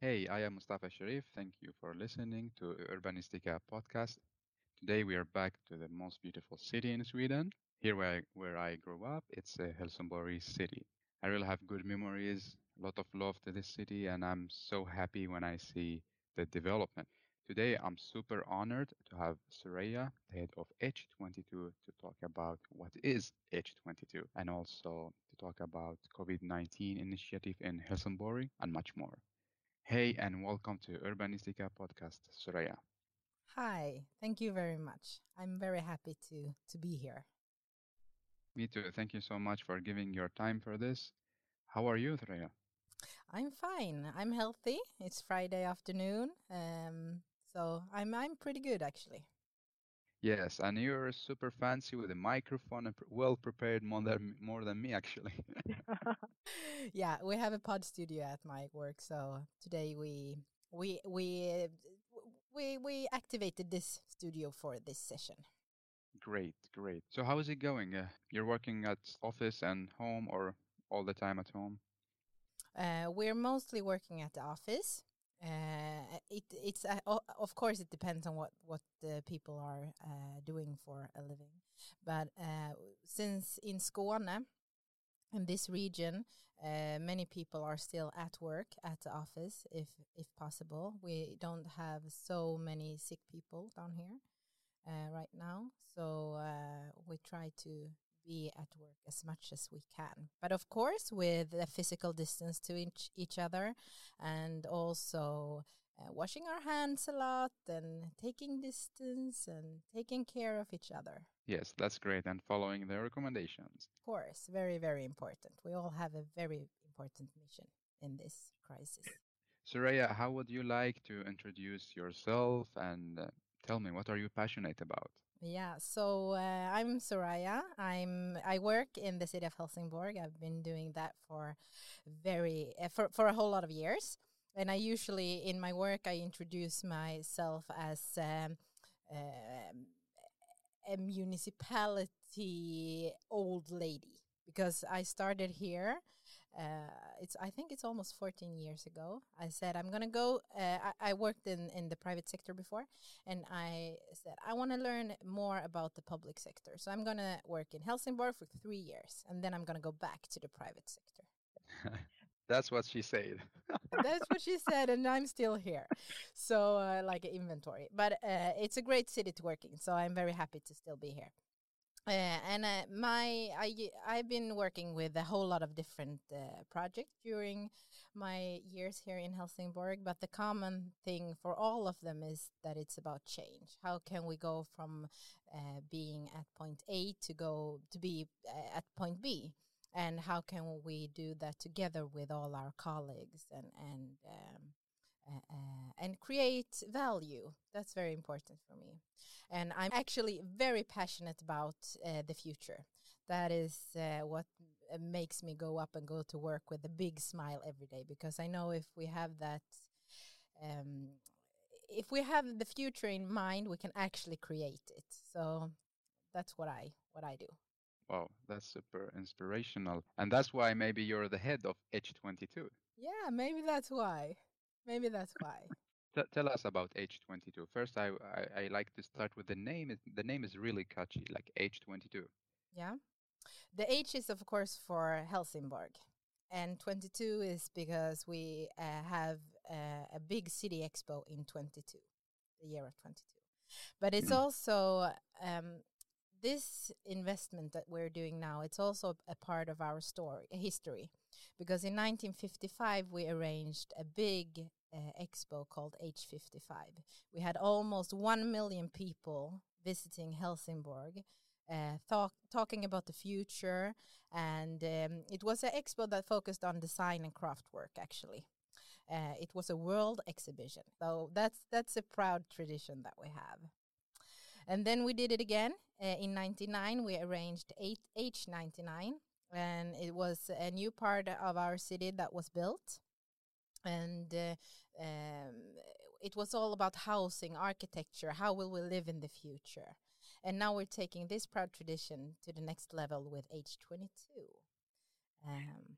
Hey, I am Mustafa Sharif. Thank you for listening to Urbanistica podcast. Today we are back to the most beautiful city in Sweden. Here where I, where I grew up, it's uh, Helsingborg city. I really have good memories, a lot of love to this city, and I'm so happy when I see the development. Today, I'm super honored to have Soraya, the head of H22, to talk about what is H22 and also to talk about COVID-19 initiative in Helsingborg and much more. Hey, and welcome to Urbanistica podcast, Soraya. Hi, thank you very much. I'm very happy to to be here. Me too. Thank you so much for giving your time for this. How are you, Soraya? I'm fine. I'm healthy. It's Friday afternoon, um, so I'm I'm pretty good actually. Yes, and you're super fancy with a microphone and well prepared more than more than me actually. yeah, we have a pod studio at my work, so today we we we we we activated this studio for this session. Great, great. So how is it going? Uh, you're working at office and home or all the time at home? Uh, we're mostly working at the office. Uh, it it's uh, of course it depends on what what the people are uh, doing for a living, but uh, since in Skåne, in this region, uh, many people are still at work at the office, if if possible. We don't have so many sick people down here uh, right now, so uh, we try to be at work as much as we can. But of course, with a physical distance to each, each other and also uh, washing our hands a lot and taking distance and taking care of each other. Yes, that's great. And following the recommendations. Of course, very, very important. We all have a very important mission in this crisis. Soraya, how would you like to introduce yourself and uh, tell me what are you passionate about? Yeah, so uh, I'm Soraya. I'm I work in the city of Helsingborg. I've been doing that for very uh, for for a whole lot of years, and I usually in my work I introduce myself as um, uh, a municipality old lady because I started here. Uh, it's I think it's almost 14 years ago. I said I'm gonna go. Uh, I, I, worked in in the private sector before, and I said I want to learn more about the public sector. So I'm gonna work in Helsingborg for three years, and then I'm gonna go back to the private sector. That's what she said. That's what she said, and I'm still here. So, uh, like inventory. But uh, it's a great city to work in, so I'm very happy to still be here. Uh, and uh, my I I've been working with a whole lot of different uh, projects during my years here in Helsingborg, but the common thing for all of them is that it's about change. How can we go from uh, being at point A to go to be uh, at point B? And how can we do that together with all our colleagues and and um, uh, and create value. That's very important for me. And I'm actually very passionate about uh, the future. That is uh, what uh, makes me go up and go to work with a big smile every day because I know if we have that. Um, if we have the future in mind, we can actually create it. So that's what I what I do. Wow, that's super inspirational, and that's why maybe you're the head of H22. Yeah, maybe that's why. Maybe that's why. T- tell us about H22. First, I, I, I like to start with the name. The name is really catchy, like H22. Yeah. The H is, of course, for Helsingborg. And 22 is because we uh, have uh, a big city expo in 22, the year of 22. But it's mm. also um, this investment that we're doing now, it's also a part of our story, history, because in 1955 we arranged a big uh, expo called H55. We had almost one million people visiting Helsingborg. Uh, talk, talking about the future, and um, it was an expo that focused on design and craft work. Actually, uh, it was a world exhibition, so that's that's a proud tradition that we have. And then we did it again uh, in 99. We arranged H99, and it was a new part of our city that was built. And uh, um, it was all about housing, architecture, how will we live in the future? And now we're taking this proud tradition to the next level with H22. Um,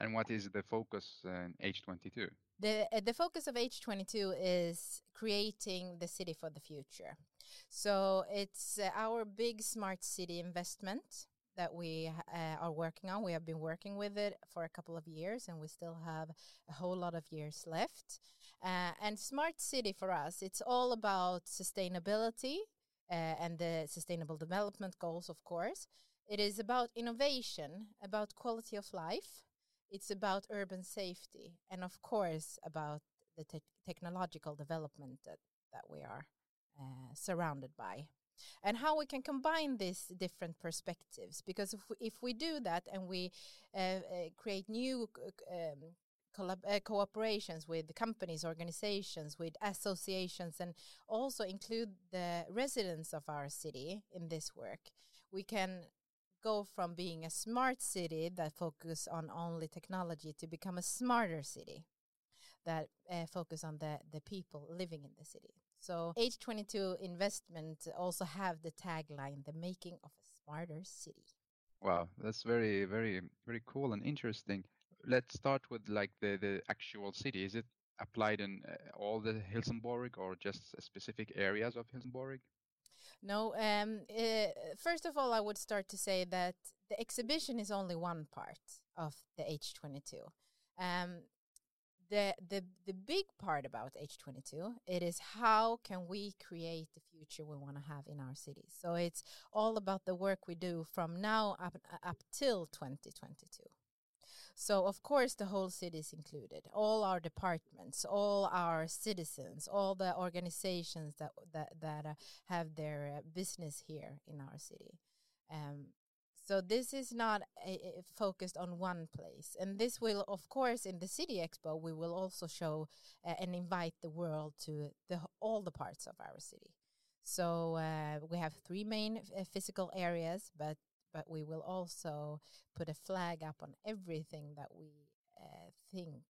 and what is the focus in H22? The, uh, the focus of H22 is creating the city for the future. So it's uh, our big smart city investment that we uh, are working on. We have been working with it for a couple of years, and we still have a whole lot of years left. Uh, and smart city for us, it's all about sustainability uh, and the sustainable development goals, of course. It is about innovation, about quality of life. It's about urban safety, and of course, about the te technological development that, that we are uh, surrounded by and how we can combine these different perspectives because if we, if we do that and we uh, uh, create new um, uh, cooperations with companies organizations with associations and also include the residents of our city in this work we can go from being a smart city that focus on only technology to become a smarter city that uh, focus on the the people living in the city so H22 investment also have the tagline, the making of a smarter city. Wow, that's very, very, very cool and interesting. Let's start with like the, the actual city. Is it applied in uh, all the Helsingborg or just specific areas of Helsingborg? No, um, uh, first of all, I would start to say that the exhibition is only one part of the H22. Um, the the the big part about H22 it is how can we create the future we want to have in our cities. So it's all about the work we do from now up up till 2022. So of course the whole city is included, all our departments, all our citizens, all the organizations that that that uh, have their uh, business here in our city. Um, so this is not a, a focused on one place, and this will, of course, in the City Expo, we will also show uh, and invite the world to the all the parts of our city. So uh, we have three main uh, physical areas, but but we will also put a flag up on everything that we uh, think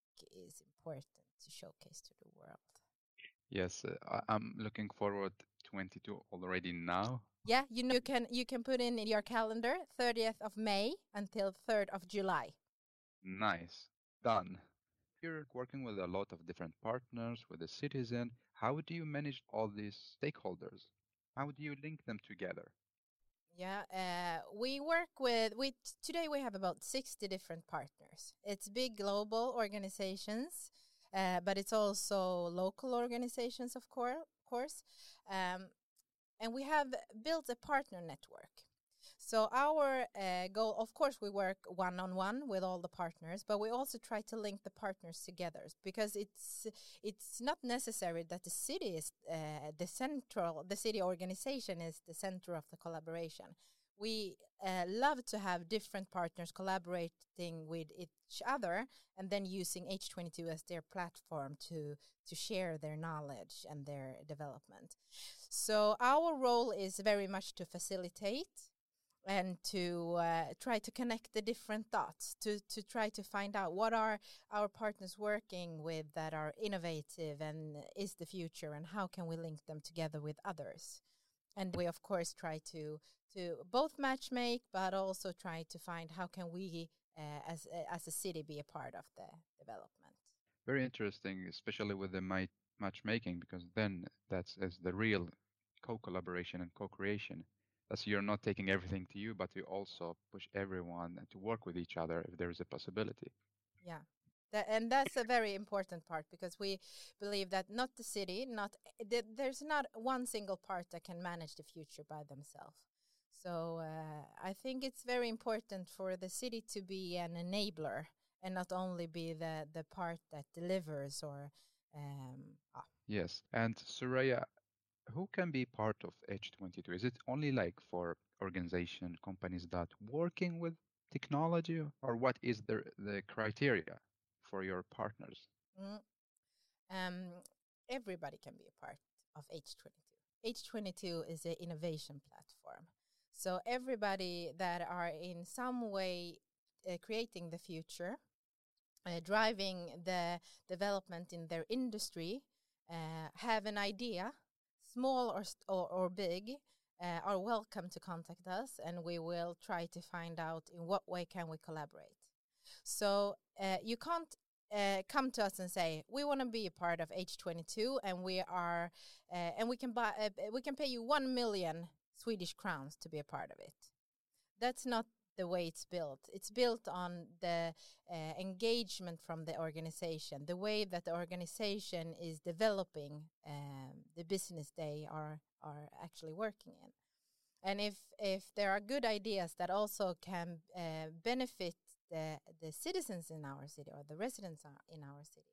is important to showcase to the world. Yes, uh, I'm looking forward 22 already now. Yeah, you know you can you can put in your calendar 30th of May until 3rd of July. Nice. Done. You're working with a lot of different partners, with the citizen. How do you manage all these stakeholders? How do you link them together? Yeah, uh, we work with we today we have about 60 different partners. It's big global organizations, uh, but it's also local organizations, of course. course. Um, and we have built a partner network. So our uh, goal, of course, we work one on one with all the partners, but we also try to link the partners together because it's it's not necessary that the city is uh, the central, the city organization is the center of the collaboration we uh, love to have different partners collaborating with each other and then using H22 as their platform to to share their knowledge and their development. So our role is very much to facilitate and to uh, try to connect the different dots to to try to find out what are our partners working with that are innovative and is the future and how can we link them together with others and we of course try to to both match make but also try to find how can we uh, as as a city be a part of the development. Very interesting especially with the matchmaking because then that's as the real co-collaboration and co-creation. That's you're not taking everything to you but you also push everyone to work with each other if there is a possibility. Yeah that, and that's a very important part because we believe that not the city, not there's not one single part that can manage the future by themselves. So uh, I think it's very important for the city to be an enabler and not only be the the part that delivers or. Um, ah. Yes, and Soraya, who can be part of H22? Is it only like for organization companies that working with technology, or what is the the criteria? For your partners? Mm. Um, everybody can be a part of H22. H22 is an innovation platform. So everybody that are in some way uh, creating the future, uh, driving the development in their industry, uh, have an idea, small or, or, or big, uh, are welcome to contact us and we will try to find out in what way can we collaborate. So uh, you can't uh, come to us and say we want to be a part of H22 and we are uh, and we can buy uh, we can pay you 1 million Swedish crowns to be a part of it. That's not the way it's built. It's built on the engagement from the organization, the way that the organization is developing um, the business they are are actually working in. And if if there are good ideas that also can benefit the the citizens in our city or the residents in our city,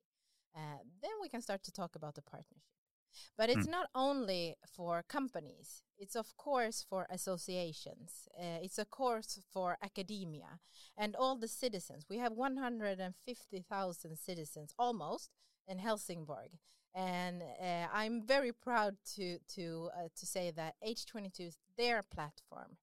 uh, then we can start to talk about the partnership. But it's mm. not only for companies. It's of course for associations. Uh, it's of course for academia and all the citizens. We have 150,000 citizens almost in Helsingborg, and uh, I'm very proud to to uh, to say that H22 is their platform.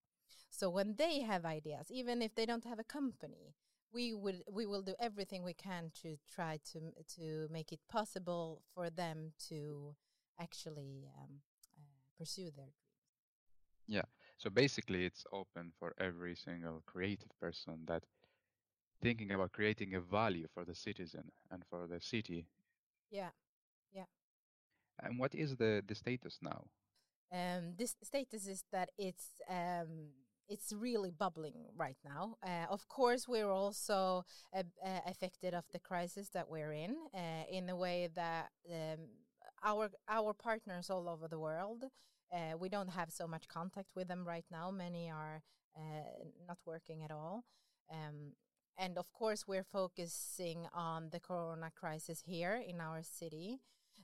So when they have ideas, even if they don't have a company, we would we will do everything we can to try to to make it possible for them to actually um, uh, pursue their dreams. Yeah. So basically, it's open for every single creative person that thinking about creating a value for the citizen and for the city. Yeah. Yeah. And what is the the status now? Um, this status is that it's um, it's really bubbling right now. Uh, of course, we're also uh, uh, affected of the crisis that we're in, uh, in a way that um, our our partners all over the world. Uh, we don't have so much contact with them right now. Many are uh, not working at all. Um, and of course, we're focusing on the corona crisis here in our city.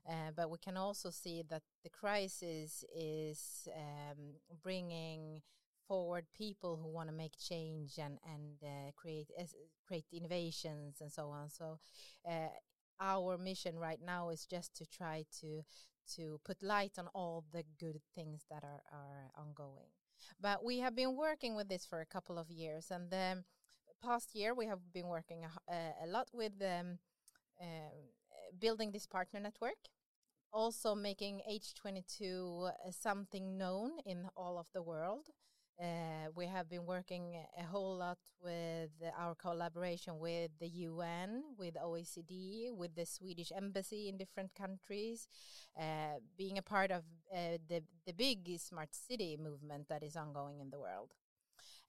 Uh, but we can also see that the crisis is um, bringing forward people who want to make change and and uh, create uh, create innovations and so on. So uh, our mission right now is just to try to to put light on all the good things that are are ongoing. But we have been working with this for a couple of years, and the past year we have been working a, a lot with um, uh, building this partner network, also making H22 something known in all of the world. Uh, we have been working a whole lot with our collaboration with the UN, with OECD, with the Swedish embassy in different countries, uh, being a part of uh, the, the big smart city movement that is ongoing in the world.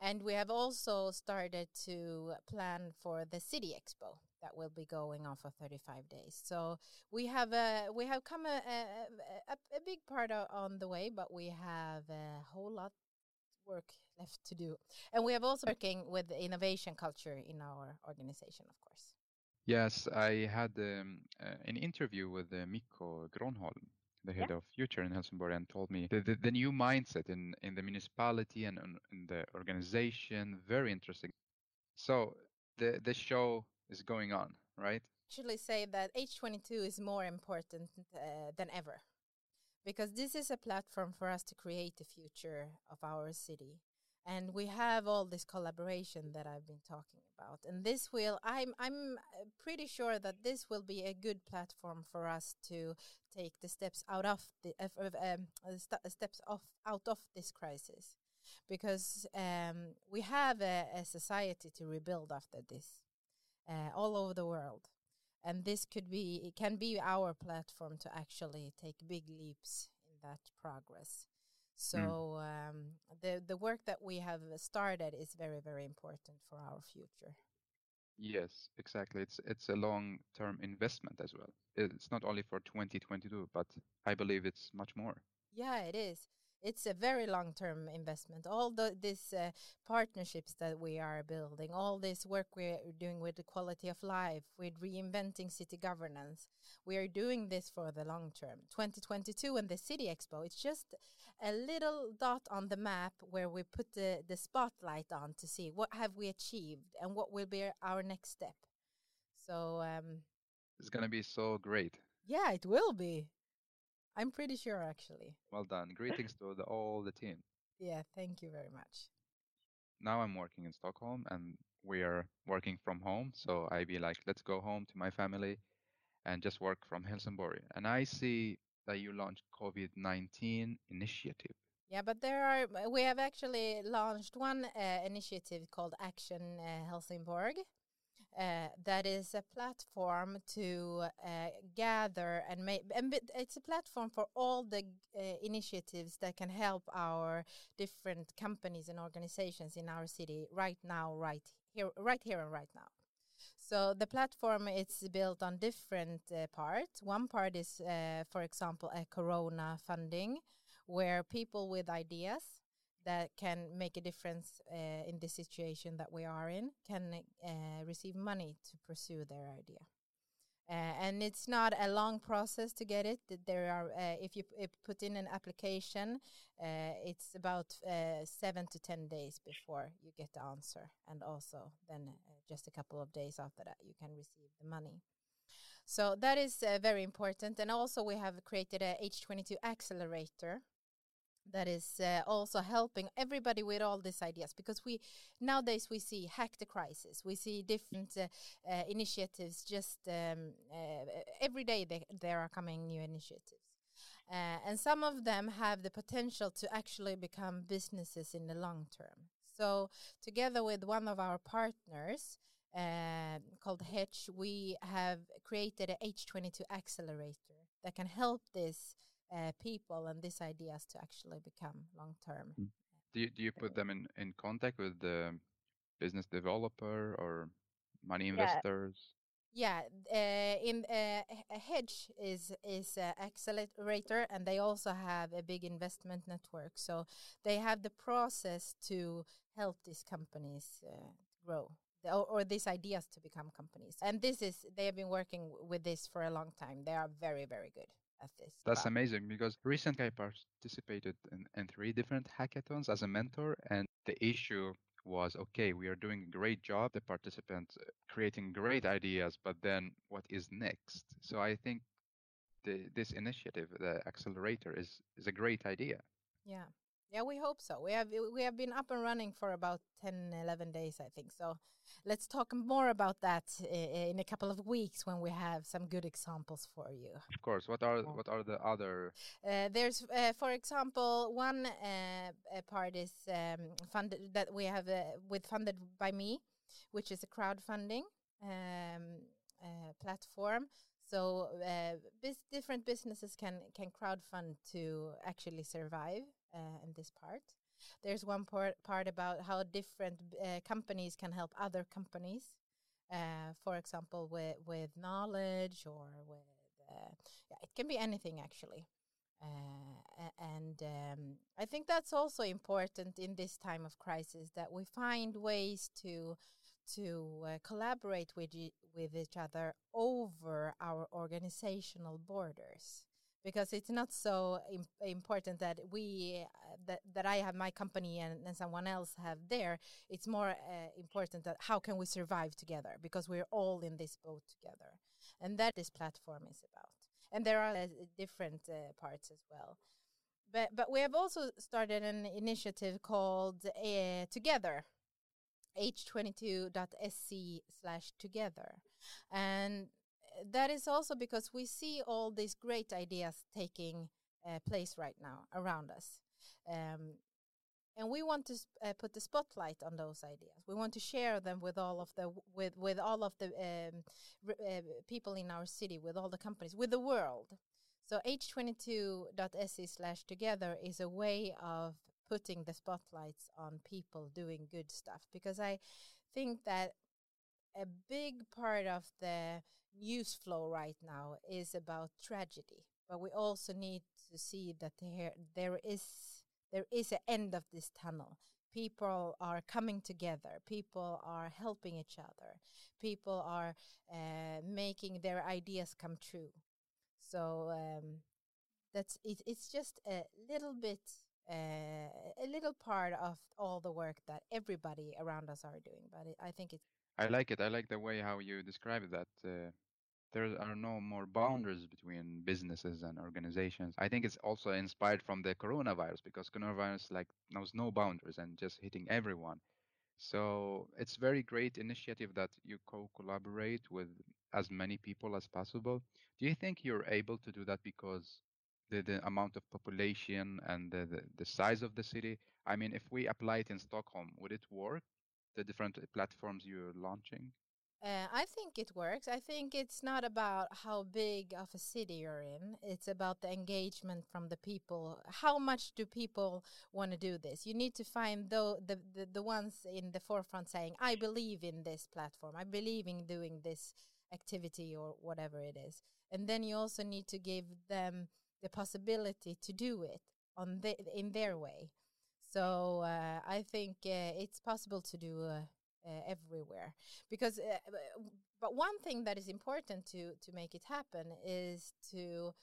And we have also started to plan for the City Expo that will be going on for 35 days. So we have a, we have come a, a, a, a big part on the way, but we have a whole lot work left to do. And we have also working with the innovation culture in our organization, of course. Yes, I had um, uh, an interview with uh, Mikko Gronholm, the head yeah. of Future in Helsingborg, and told me the, the, the, new mindset in, in the municipality and in the organization, very interesting. So the, the show is going on, right? Actually say that H22 is more important uh, than ever because this is a platform for us to create the future of our city. And we have all this collaboration that I've been talking about. And this will I'm I'm uh, pretty sure that this will be a good platform for us to take the steps out of the uh, um, st steps off out of this crisis. Because um, we have a, a, society to rebuild after this uh, all over the world and this could be it can be our platform to actually take big leaps in that progress. So mm. um, the the work that we have started is very very important for our future. Yes exactly. It's it's a long term investment as well. It's not only for 2022 but i believe it's much more. Yeah it is it's a very long term investment. All the these uh, partnerships that we are building all this work we're doing with the quality of life with reinventing city governance we are doing this for the long term. 2022 and the city expo it's just a little dot on the map where we put the, the spotlight on to see what have we achieved and what will be our next step. So um, it's going to be so great. Yeah it will be I'm pretty sure, actually. Well done. Greetings to the, all the team. Yeah, thank you very much. Now I'm working in Stockholm and we are working from home. So I be like, let's go home to my family and just work from Helsingborg. And I see that you launched COVID-19 initiative. Yeah, but there are we have actually launched one uh, initiative called Action uh, Helsingborg, uh, that is a platform to uh, gather and make and it's a platform for all the uh, initiatives that can help our different companies and organizations in our city right now right here right here and right now. So the platform it's built on different uh, parts. One part is uh, for example a corona funding where people with ideas that can make a difference uh, in the situation that we are in can uh, receive money to pursue their idea. Uh, and it's not a long process to get it. There are, if you put in an application, it's about seven to ten days before you get the answer, and also then just a couple of days after that you can receive the money. So that is very important. And also we have created a H22 accelerator that is uh, also helping everybody with all these ideas because we nowadays we see hack the crisis we see different uh, uh, initiatives just um, uh, every day they, there are coming new initiatives. Uh, and some of them have the potential to actually become businesses in the long term. So together with one of our partners uh, called Hetch, we have created a H22 accelerator that can help this uh, people and these ideas to actually become long term. Mm. Do you, do you put them in, in contact with the business developer or money investors? Yeah, uh, in uh, Hetch is is an accelerator, and they also have a big investment network. So they have the process to help these companies uh, grow or, or, these ideas to become companies. And this is they have been working with this for a long time. They are very very good at this. That's amazing because recently I participated in, in three different hackathons as a mentor, and the issue was okay, we are doing a great job, the participants uh, creating great ideas, but then what is next? So I think the, this initiative, the accelerator, is is a great idea. Yeah. Yeah, we hope so. We have we have been up and running for about 10 11 days I think. So let's talk more about that in a couple of weeks when we have some good examples for you. Of course. What are what are the other uh, There's uh, for example one uh, part is um, funded that we have uh, with funded by me which is a crowdfunding um, uh, platform so uh, different businesses can can crowdfund to actually survive uh, in this part. There's one part part about how different uh, companies can help other companies. Uh, for example, with with knowledge or with uh, yeah, it can be anything actually. Uh, and um, I think that's also important in this time of crisis that we find ways to to uh, collaborate with with each other over our organizational borders because it's not so Im- important that we uh, that, that I have my company and, and someone else have there. It's more uh, important that how can we survive together? Because we're all in this boat together. And that this platform is about. And there are uh, different uh, parts as well. But but we have also started an initiative called uh, together. H22.se slash together. And that is also because we see all these great ideas taking uh, place right now around us um, and we want to uh, put the spotlight on those ideas. We want to share them with all of the with with all of the um, uh, people in our city with all the companies with the world. So h22.se slash together is a way of putting the spotlights on people doing good stuff because I think that a big part of the news flow right now is about tragedy but we also need to see that there there is there is an end of this tunnel people are coming together people are helping each other people are uh, making their ideas come true so um, that's it, it's just a little bit uh, a little part of all the work that everybody around us are doing. But it, I think it's. I like it. I like the way how you describe that. Uh, there are no more boundaries between businesses and organizations. I think it's also inspired from the coronavirus because coronavirus like knows no boundaries and just hitting everyone. So it's very great initiative that you co-collaborate with as many people as possible. Do you think you're able to do that because the, the amount of population and the, the, the size of the city. I mean, if we apply it in Stockholm, would it work? The different uh, platforms you're launching? Uh, I think it works. I think it's not about how big of a city you're in. It's about the engagement from the people. How much do people want to do this? You need to find the, the, the, the ones in the forefront saying, I believe in this platform. I believe in doing this activity or whatever it is. And then you also need to give them the possibility to do it on the, in their way. So uh, I think uh, it's possible to do uh, everywhere. Because uh, but one thing that is important to to make it happen is to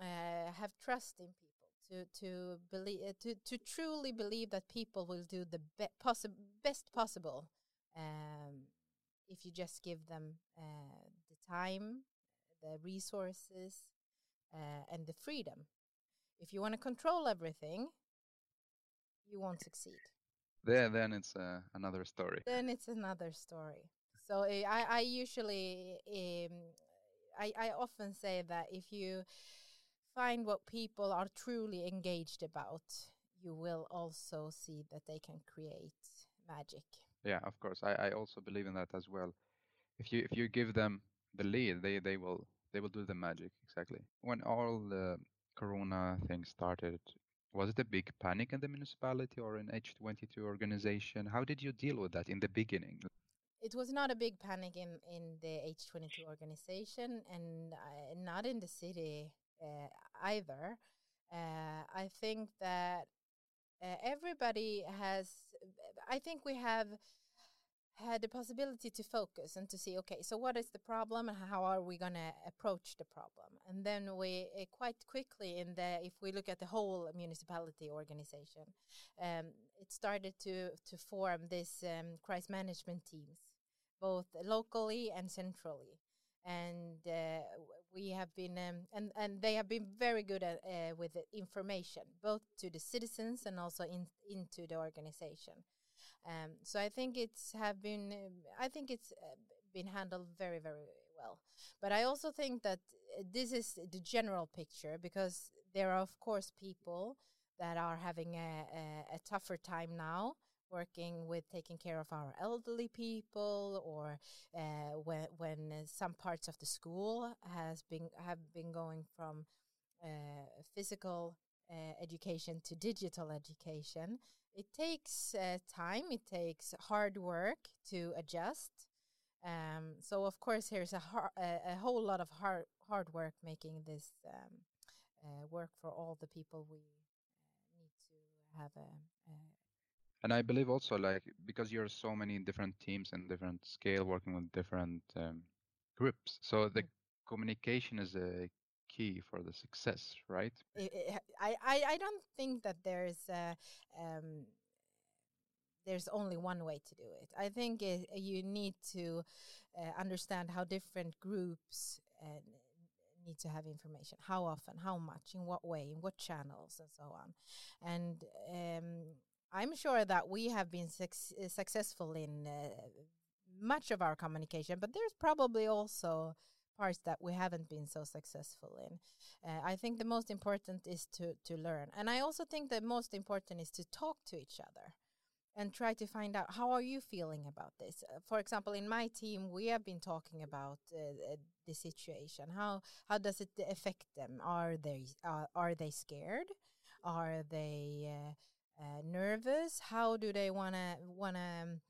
uh, have trust in people to to believe uh, to to truly believe that people will do the be possi best possible um, if you just give them uh, the time the resources uh, and the freedom. If you want to control everything you won't succeed then then it's uh, another story. Then it's another story. So eh, I I usually um, I I often say that if you find what people are truly engaged about, you will also see that they can create magic. Yeah, of course. I, I also believe in that as well. If you if you give them the lead, they they will they will do the magic exactly. When all the Corona thing started, was it a big panic in the municipality or in H22 organization? How did you deal with that in the beginning? It was not a big panic in, in the H22 organization and uh, not in the city uh, either. Uh, I think that uh, everybody has, I think we have had the possibility to focus and to see okay so what is the problem and how are we going to approach the problem? And then we uh, quite quickly in the if we look at the whole municipality organization um, it started to to form this um, crisis management teams both locally and centrally. And uh, we have been um, and and they have been very good at uh, with information both to the citizens and also in, into the organization um, so I think it's have been I think it's uh, been handled very very well. But I also think that uh, this is the general picture because there are of course people that are having a, a, a tougher time now working with taking care of our elderly people or uh, when when some parts of the school has been have been going from uh, physical uh, education to digital education it takes uh, time it takes hard work to adjust um, so of course here's a, har- a, a, whole lot of hard hard work making this um, uh, work for all the people we uh, need to have a, a, and i believe also like because you're so many different teams and different scale working with different um, groups so the mm. communication is a key for the success, right? I I, I don't think that there's uh, um, there's only one way to do it. I think it, you need to uh, understand how different groups uh, need to have information, how often, how much, in what way, in what channels, and so on. And um, I'm sure that we have been su- successful in uh, much of our communication, but there's probably also parts that we haven't been so successful in. Uh, I think the most important is to to learn, and I also think the most important is to talk to each other and try to find out how are you feeling about this. Uh, for example, in my team, we have been talking about uh, uh the situation. How how does it affect them? Are they uh, are they scared? Are they uh, nervous? How do they wanna wanna um,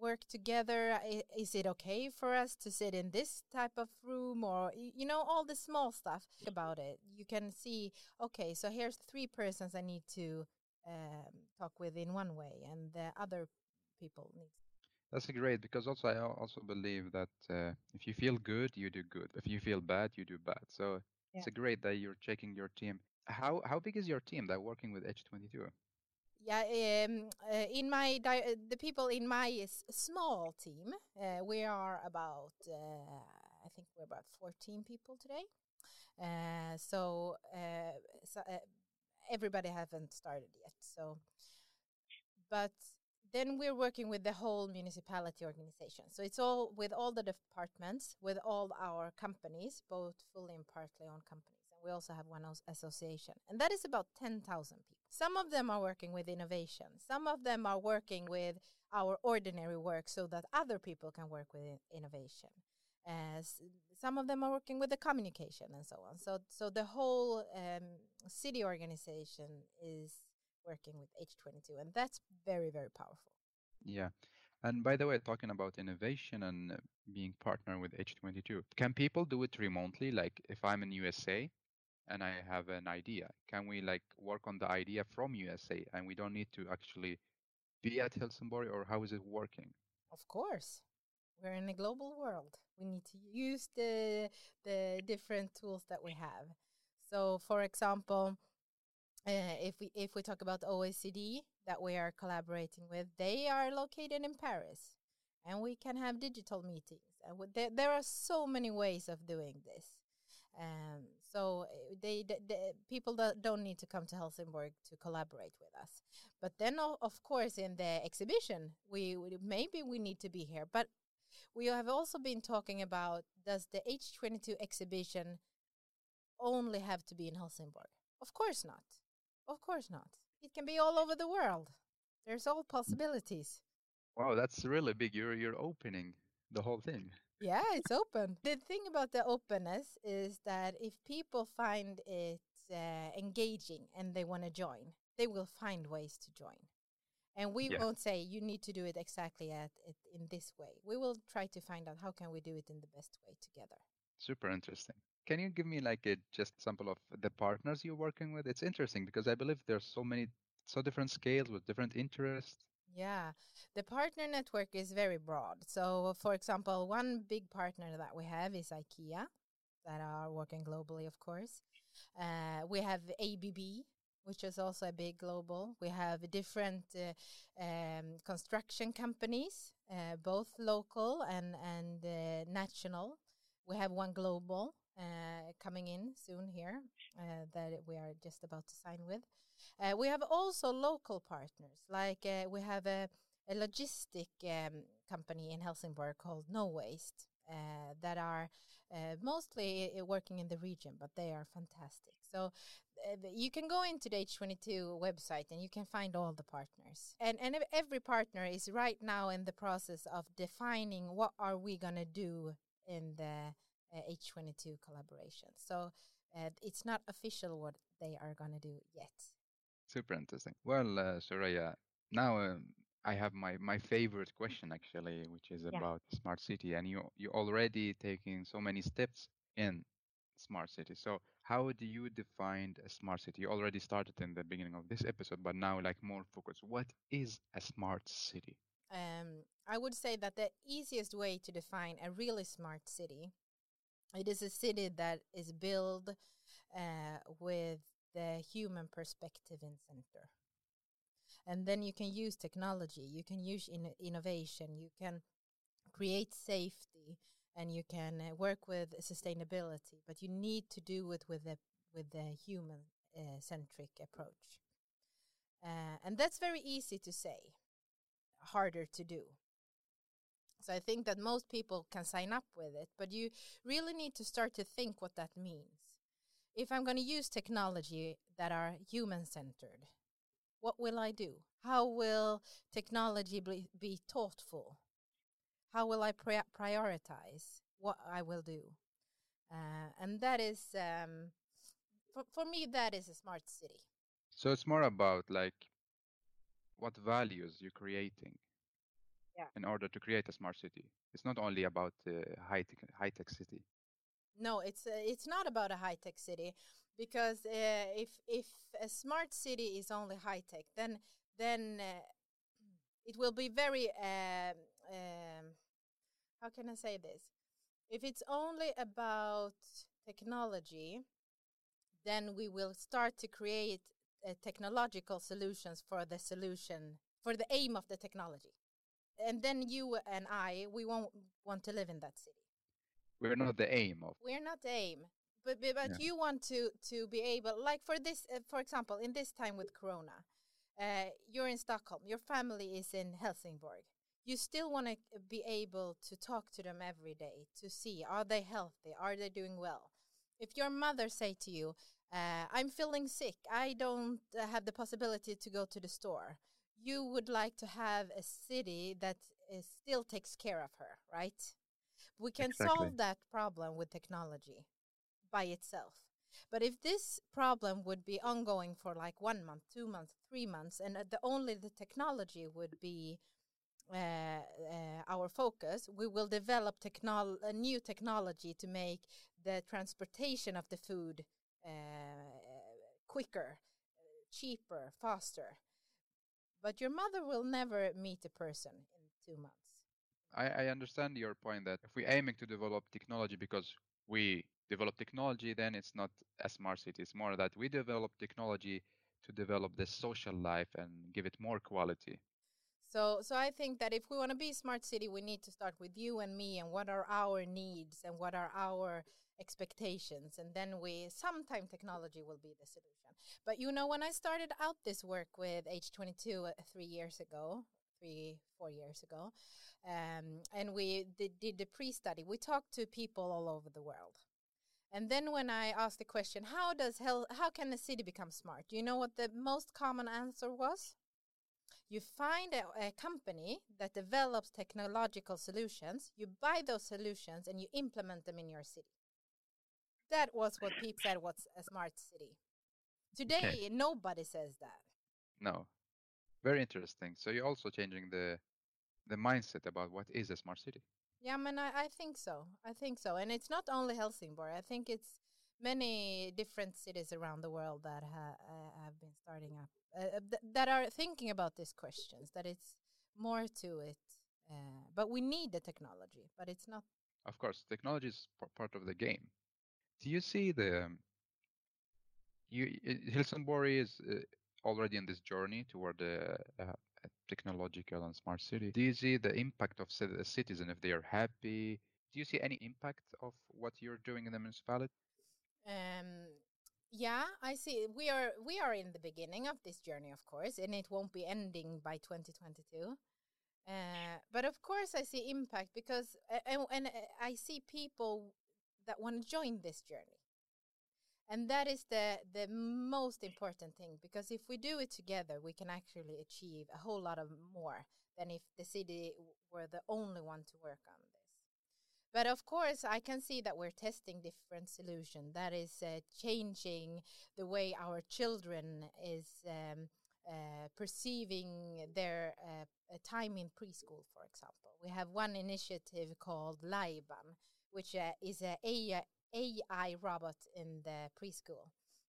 work together is it okay for us to sit in this type of room or you know all the small stuff about it? You can see okay so here's three persons i need to um, talk with in one way and the other people need that's great because also i also believe that uh, if you feel good you do good. If you feel bad you do bad. So yeah. it's a great that you're checking your team. How how big is your team that working with h22 yeah, um, uh, in my uh, the people in my small team, uh, we are about uh, I think we're about fourteen people today. Uh, so, so everybody haven't started yet. So, but then we're working with the whole municipality organization. So it's all with all the departments, with all our companies, both fully and partly owned companies We also have one association, and that is about 10,000 people. Some of them are working with innovation, some of them are working with our ordinary work so that other people can work with innovation. As some of them are working with the communication and so on. So, so the whole um, city organization is working with H22, and that's very, very powerful. Yeah. And by the way, talking about innovation and being partner with H22, can people do it remotely? Like if I'm in USA and I have an idea, can we like work on the idea from USA and we don't need to actually be at Helsingborg or how is it working? Of course. We're in a global world. We need to use the the different tools that we have. So for example, uh, if we if we talk about OECD that we are collaborating with, they are located in Paris, and we can have digital meetings. And there, there are so many ways of doing this. Um, so eh, they, they, they, people don't need to come to Helsingborg to collaborate with us. But then, of course, in the exhibition, we, we maybe we need to be here. But we have also been talking about does the H22 exhibition only have to be in Helsingborg? Of course not. Of course not. It can be all over the world. There's all possibilities. Wow, that's really big. You're you're opening the whole thing. Yeah, it's open. the thing about the openness is that if people find it uh, engaging and they want to join, they will find ways to join. And we yeah. won't say you need to do it exactly at it in this way. We will try to find out how can we do it in the best way together. Super interesting. Can you give me like a just sample of the partners you're working with? It's interesting because I believe there's so many so different scales with different interests. Yeah, the partner network is very broad. So, for example, one big partner that we have is IKEA, that are working globally, of course. Uh, we have ABB, which is also a big global. We have different uh, um, construction companies, uh, both local and and uh, national. We have one global coming in soon here uh, that we are just about to sign with. Uh, we have also local partners, like uh, we have a, a logistic um, company in Helsingborg called Nowaste. Uh, that are uh, mostly working in the region, but they are fantastic. So you can go into the H22 website and you can find all the partners. And and every partner is right now in the process of defining what are we gonna do in the H22 uh, collaboration. So uh, it's not official what they are going to do yet. Super interesting. Well, uh, Soraya, now um, I have my, my favorite question actually, which is yeah. about smart city, and you you already taking so many steps in smart city. So how do you define a smart city? You already started in the beginning of this episode, but now like more focus. What is a smart city? Um, I would say that the easiest way to define a really smart city it is a city that is built uh, with the human perspective in center. And then you can use technology, you can use in innovation, you can create safety, and you can uh, work with sustainability. But you need to do it with a with a human uh, centric approach, uh, and that's very easy to say, harder to do. So I think that most people can sign up with it, but you really need to start to think what that means. If I'm going to use technology that are human centered, what will I do? How will technology be, thoughtful? How will I pri prioritize what I will do? Uh, and that is, um, for, for me, that is a smart city. So it's more about like what values you're creating yeah. in order to create a smart city. It's not only about a high tech high tech city. No, it's uh, it's not about a high tech city because uh, if if a smart city is only high tech, then then uh, it will be very um, um, how can I say this? If it's only about technology, then we will start to create uh, technological solutions for the solution for the aim of the technology and then you and I, we won't want to live in that city. We're not the aim of. We're not the aim, but but yeah. you want to to be able, like for this, uh, for example, in this time with Corona, uh, you're in Stockholm, your family is in Helsingborg. You still want to be able to talk to them every day to see are they healthy, are they doing well. If your mother say to you, uh, "I'm feeling sick. I don't uh, have the possibility to go to the store," you would like to have a city that is, still takes care of her, right? We can Exactly. solve that problem with technology by itself. But if this problem would be ongoing for like one month, two months, three months, and uh, the only the technology would be uh, uh, our focus, we will develop technol- a new technology to make the transportation of the food uh, quicker, cheaper, faster. But your mother will never meet a person in two months. I, I understand your point that if we're aiming to develop technology because we develop technology, then it's not a smart city. It's more that we develop technology to develop the social life and give it more quality. So, so I think that if we want to be a smart city, we need to start with you and me, and what are our needs and what are our expectations, and then we sometime technology will be the solution. But you know, when I started out this work with H22 uh, three years ago, three four years ago, um, and we did, did the pre-study, we talked to people all over the world. And then when I asked the question, how does hell, how can a city become smart? You know what the most common answer was? You find a, a, company that develops technological solutions, you buy those solutions, and you implement them in your city. That was what people said was a smart city. Today, Okay. nobody says that. No, very interesting. So you're also changing the the mindset about what is a smart city. Yeah, I mean, I, I think so. I think so. And it's not only Helsingborg. I think it's many different cities around the world that ha, uh, have been starting up, uh, th- that are thinking about these questions, that it's more to it. Uh, but we need the technology, but it's not. Of course, technology is p- part of the game. Do you see the um, you Helsingborg is uh, already in this journey toward the uh, technological and smart city. Do you see the impact of ci- the citizen if they are happy? Do you see any impact of what you're doing in the municipality? Um, yeah, I see. We are we are in the beginning of this journey, of course, and it won't be ending by 2022. Uh, but of course, I see impact because and, and uh, I see people that want to join this journey, and that is the the most important thing because if we do it together, we can actually achieve a whole lot of more than if the city were the only one to work on this. But of course, I can see that we're testing different solutions. That is uh, changing the way our children is um, uh, perceiving their uh, time in preschool. For example, we have one initiative called Laiban, which uh, is a AI, AI robot in the preschool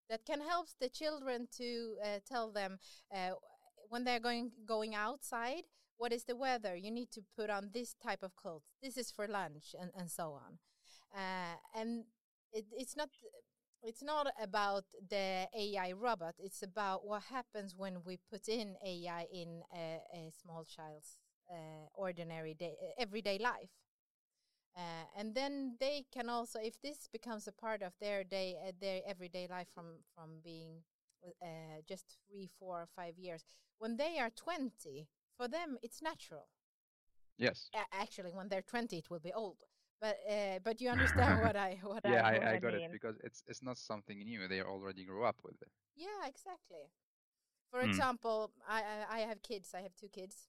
that can help the children to uh, tell them uh, when they're going going outside what is the weather? You need to put on this type of clothes. This is for lunch and, and so on. Uh, and it, it's not it's not about the ai robot. It's about what happens when we put in ai in a, a small child's uh, ordinary day everyday life uh, and then they can also if this becomes a part of their day uh, their everyday life from from being uh, just three four or five years when they are 20 for them it's natural Yes. A- actually when they're 20 it will be old but uh, but you understand what i what yeah, i, what I, I got mean. it because it's it's not something new. They already grew up with it. yeah exactly for Hmm. example I, I i have kids i have two kids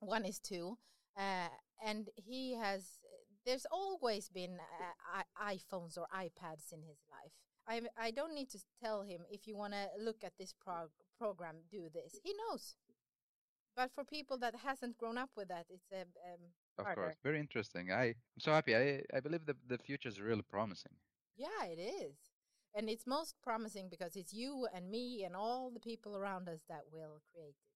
one is two uh, and he has there's always been uh, I- iphones or ipads in his life i i don't need to tell him if you want to look at this prog- program do this he knows but for people that hasn't grown up with that it's a um, Of harder. course, very interesting. I I'm so happy. I I believe the the future is really promising. yeah it is and it's most promising because it's you and me and all the people around us that will create it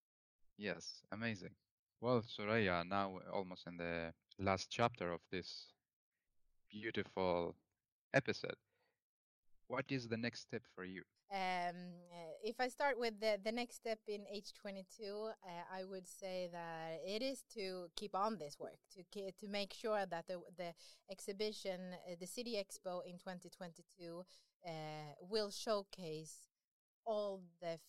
Yes, amazing. Well, Soraya, now almost in the last chapter of this beautiful episode. What is the next step for you? Um, uh, if I start with the, the next step in H22, uh, I would say that it is to keep on this work, to to make sure that the, the exhibition, uh, the City Expo in 2022, uh, will showcase all the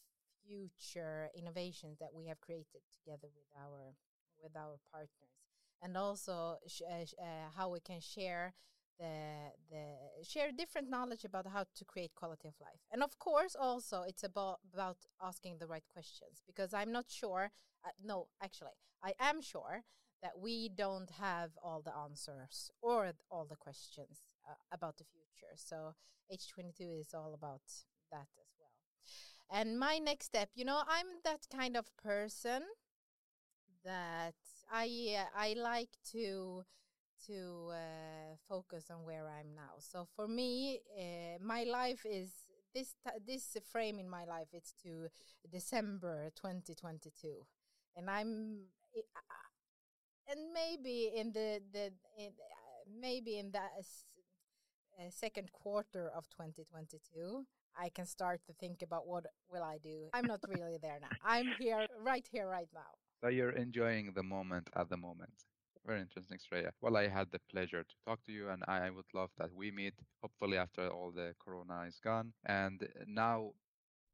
future innovations that we have created together with our with our partners, and also uh, uh, how we can share the the share different knowledge about how to create quality of life. And of course also it's about about asking the right questions because i'm not sure uh, no actually i am sure that we don't have all the answers or all the questions uh, about the future. So h22 is all about that as well and my next step you know i'm that kind of person that i uh, i like to to uh, focus on where I'm now. So for me, uh, my life is this this frame in my life. It's to December 2022, and I'm and maybe in the the in, uh, maybe in that uh, second quarter of 2022. I can start to think about what will I do. I'm not really there now. I'm here, right here, right now. So you're enjoying the moment at the moment. Very interesting, Sreya. Well, I had the pleasure to talk to you, and I would love that we meet, hopefully, after all the corona is gone. And uh, now,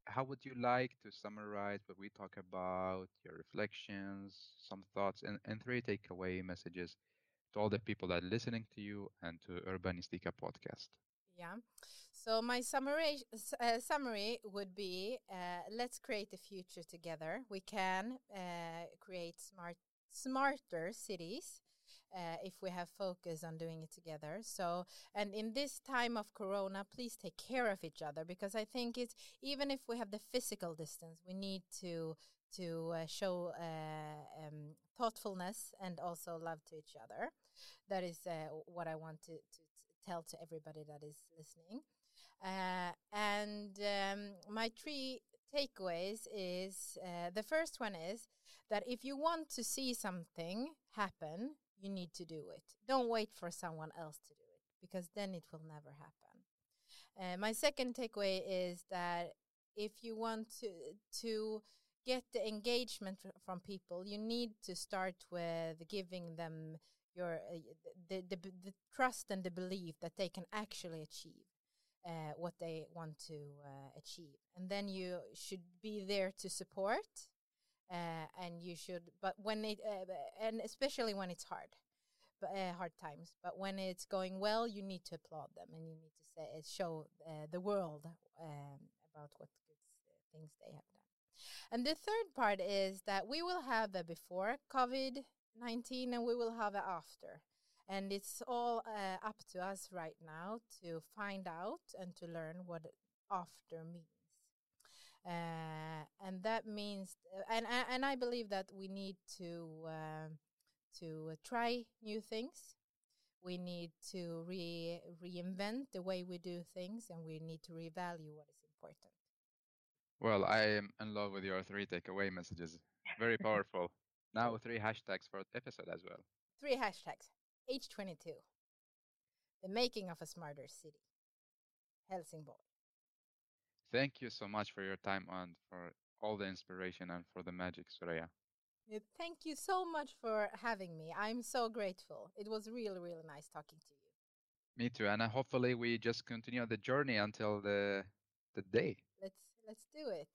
how would you like to summarize what we talk about, your reflections, some thoughts, and, and three takeaway messages to all the people that are listening to you and to Urbanistica podcast? Yeah. So my summary uh, summary would be: uh, Let's create a future together. We can uh, create smart smarter cities uh, if we have focus on doing it together. So, and in this time of Corona, please take care of each other because I think it's even if we have the physical distance, we need to to uh, show uh, um, thoughtfulness and also love to each other. That is what I want to, to, tell to everybody that is listening. Uh, and um, my three takeaways is uh, the first one is that if you want to see something happen, you need to do it. Don't wait for someone else to do it because then it will never happen. Uh, my second takeaway is that if you want to to get the engagement from people, you need to start with giving them your uh, the, the the trust and the belief that they can actually achieve uh, what they want to uh, achieve, and then you should be there to support uh, and you should but when it uh, and especially when it's hard but uh, hard times but when it's going well you need to applaud them and you need to say show the world um, about what good things they have done. And the third part is that we will have a before covid-19 and we will have a after and it's all uh, up to us right now to find out and to learn what after means uh, and that means and and I believe that we need to uh, to try new things. We need to re reinvent the way we do things, and we need to revalue what is important. Well, I am in love with your three takeaway messages. Very powerful. Now three hashtags for the episode as well. Three hashtags. H22. The making of a smarter city. Helsingborg. Thank you so much for your time and for all the inspiration and for the magic, Sreya. Thank you so much for having me. I'm so grateful. It was really, really nice talking to you. Me too. And uh, hopefully we just continue the journey until the the day. Let's let's do it.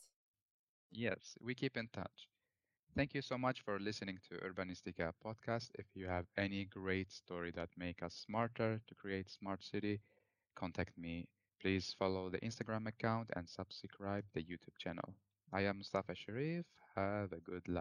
Yes, we keep in touch. Thank you so much for listening to Urbanistica podcast. If you have any great story that make us smarter to create smart city, contact me Please follow the Instagram account and subscribe the YouTube channel. I am Mustafa Sharif. Have a good life.